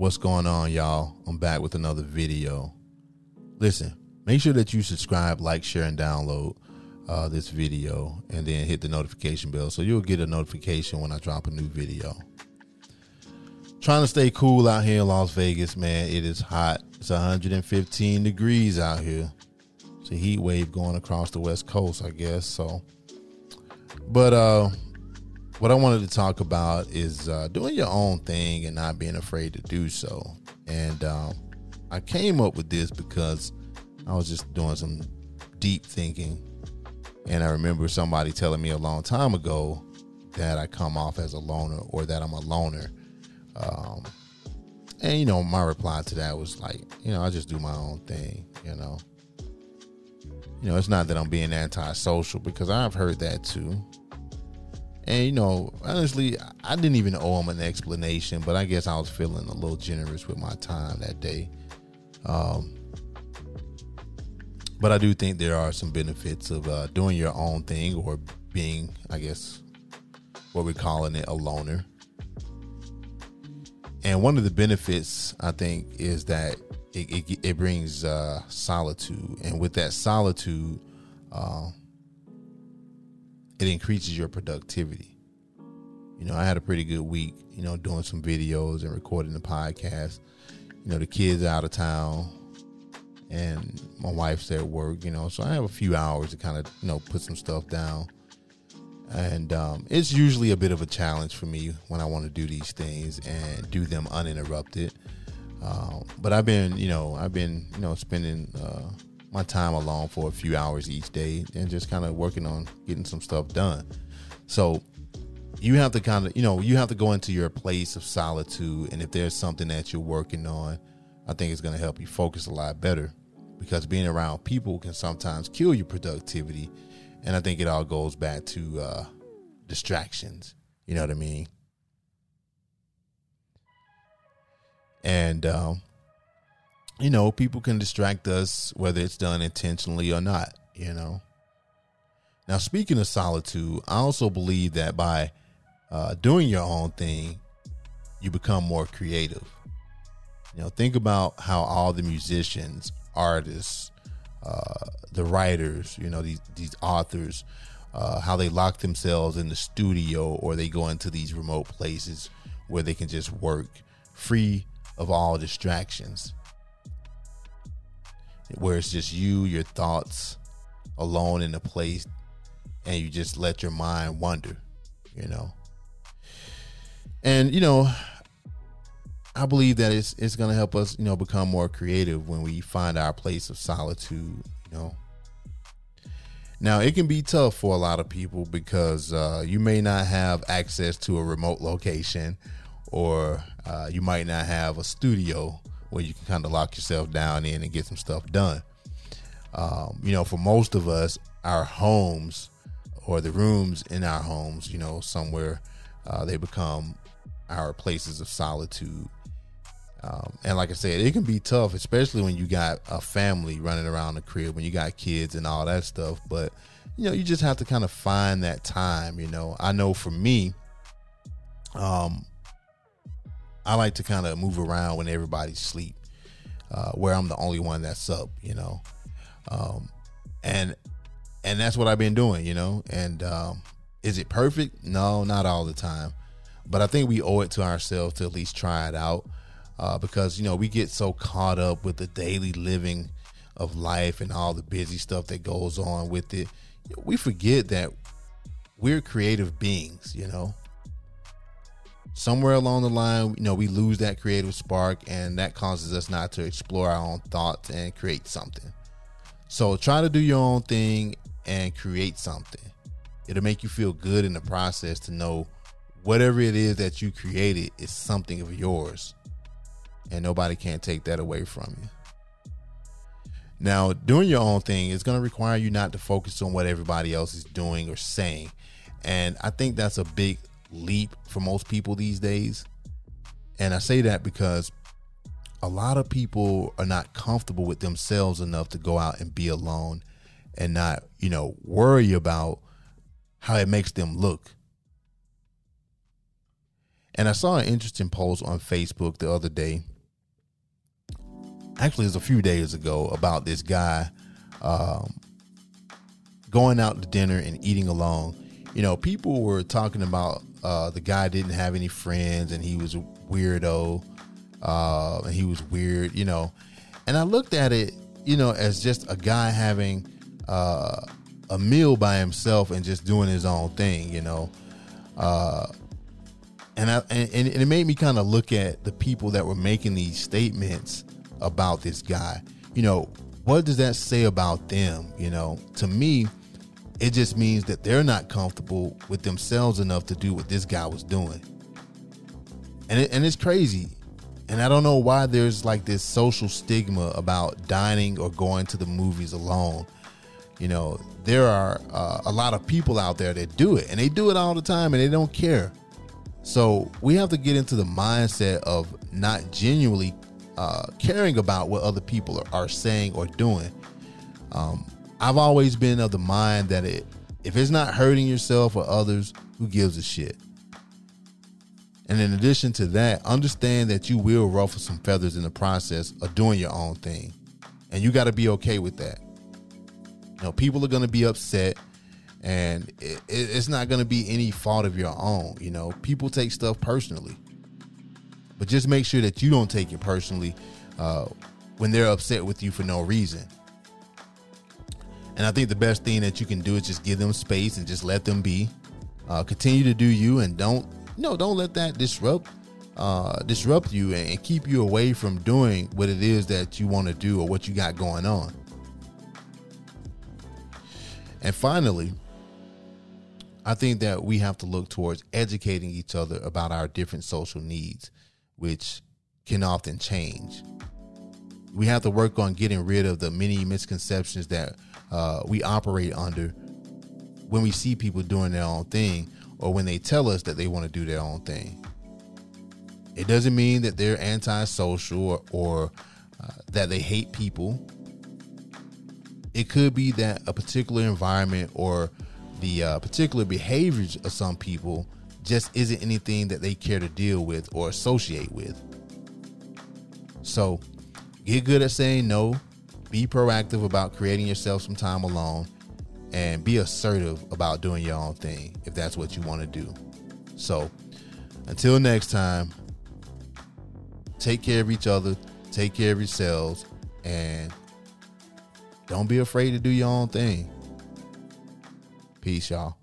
What's going on, y'all? I'm back with another video. Listen, make sure that you subscribe, like, share, and download uh, this video, and then hit the notification bell so you'll get a notification when I drop a new video. Trying to stay cool out here in Las Vegas, man. It is hot. It's 115 degrees out here. It's a heat wave going across the west coast, I guess. So, but uh, what I wanted to talk about is uh, doing your own thing and not being afraid to do so. And um, I came up with this because I was just doing some deep thinking, and I remember somebody telling me a long time ago that I come off as a loner or that I'm a loner. Um, and you know, my reply to that was like, you know, I just do my own thing. You know, you know, it's not that I'm being antisocial because I've heard that too. And you know, honestly, I didn't even owe him an explanation, but I guess I was feeling a little generous with my time that day. Um, but I do think there are some benefits of uh, doing your own thing or being, I guess, what we're calling it, a loner. And one of the benefits, I think, is that it, it, it brings uh, solitude. And with that solitude, uh, it increases your productivity. You know, I had a pretty good week, you know, doing some videos and recording the podcast. You know, the kids out of town and my wife's at work, you know, so I have a few hours to kind of, you know, put some stuff down. And um, it's usually a bit of a challenge for me when I want to do these things and do them uninterrupted. Um, but I've been, you know, I've been, you know, spending uh, my time alone for a few hours each day and just kind of working on getting some stuff done. So you have to kind of, you know, you have to go into your place of solitude. And if there's something that you're working on, I think it's going to help you focus a lot better because being around people can sometimes kill your productivity. And I think it all goes back to uh, distractions. You know what I mean? And um, you know, people can distract us whether it's done intentionally or not, you know. Now, speaking of solitude, I also believe that by uh, doing your own thing, you become more creative. You know, think about how all the musicians, artists, uh, the writers, you know, these these authors, uh, how they lock themselves in the studio or they go into these remote places where they can just work free of all distractions where it's just you, your thoughts alone in a place, and you just let your mind wander, you know. And you know, I believe that it's it's gonna help us, you know, become more creative when we find our place of solitude, you know. Now it can be tough for a lot of people because uh, you may not have access to a remote location, or uh, you might not have a studio where you can kind of lock yourself down in and get some stuff done. Um, you know, for most of us, our homes or the rooms in our homes, you know, somewhere uh, they become our places of solitude. Um, and like I said, it can be tough, especially when you got a family running around the crib, when you got kids and all that stuff. But you know, you just have to kind of find that time. You know, I know for me, um, I like to kind of move around when everybody's asleep, uh, where I'm the only one that's up, you know, um, and and that's what I've been doing, you know. And um, is it perfect? No, not all the time, but I think we owe it to ourselves to at least try it out, uh, because you know we get so caught up with the daily living of life and all the busy stuff that goes on with it, we forget that we're creative beings, you know somewhere along the line, you know, we lose that creative spark and that causes us not to explore our own thoughts and create something. So try to do your own thing and create something. It'll make you feel good in the process to know whatever it is that you created is something of yours. And nobody can take that away from you. Now, doing your own thing is going to require you not to focus on what everybody else is doing or saying. And I think that's a big leap for most people these days. And I say that because a lot of people are not comfortable with themselves enough to go out and be alone and not, you know, worry about how it makes them look. And I saw an interesting post on Facebook the other day actually, it was a few days ago about this guy um, going out to dinner and eating alone. You know, people were talking about uh, the guy didn't have any friends and he was a weirdo uh, and he was weird, you know. And I looked at it, you know, as just a guy having uh, a meal by himself and just doing his own thing, you know. Uh, and I and, and it made me kind of look at the people that were making these statements about this guy. You know, what does that say about them? You know, to me, it just means that they're not comfortable with themselves enough to do what this guy was doing. And it, and it's crazy. And I don't know why there's like this social stigma about dining or going to the movies alone. You know, there are uh, a lot of people out there that do it and they do it all the time and they don't care. So we have to get into the mindset of not genuinely uh, caring about what other people are, are saying or doing. Um, I've always been of the mind that it, if it's not hurting yourself or others, who gives a shit? And in addition to that, understand that you will ruffle some feathers in the process of doing your own thing. And you got to be okay with that. You know, people are going to be upset and it, it's not going to be any fault of your own. You know, people take stuff personally, but just make sure that you don't take it personally uh, when they're upset with you for no reason. And I think the best thing that you can do is just give them space and just let them be. Uh, continue to do you and don't no don't let that disrupt uh, disrupt you and keep you away from doing what it is that you want to do or what you got going on. And finally, I think that we have to look towards educating each other about our different social needs, which can often change. We have to work on getting rid of the many misconceptions that uh, we operate under when we see people doing their own thing or when they tell us that they want to do their own thing. It doesn't mean that they're antisocial or, or uh, that they hate people. It could be that a particular environment or the uh, particular behaviors of some people just isn't anything that they care to deal with or associate with. So get good at saying no, be proactive about creating yourself some time alone, and be assertive about doing your own thing if that's what you want to do. So until next time, take care of each other, take care of yourselves, and don't be afraid to do your own thing. Peace, y'all.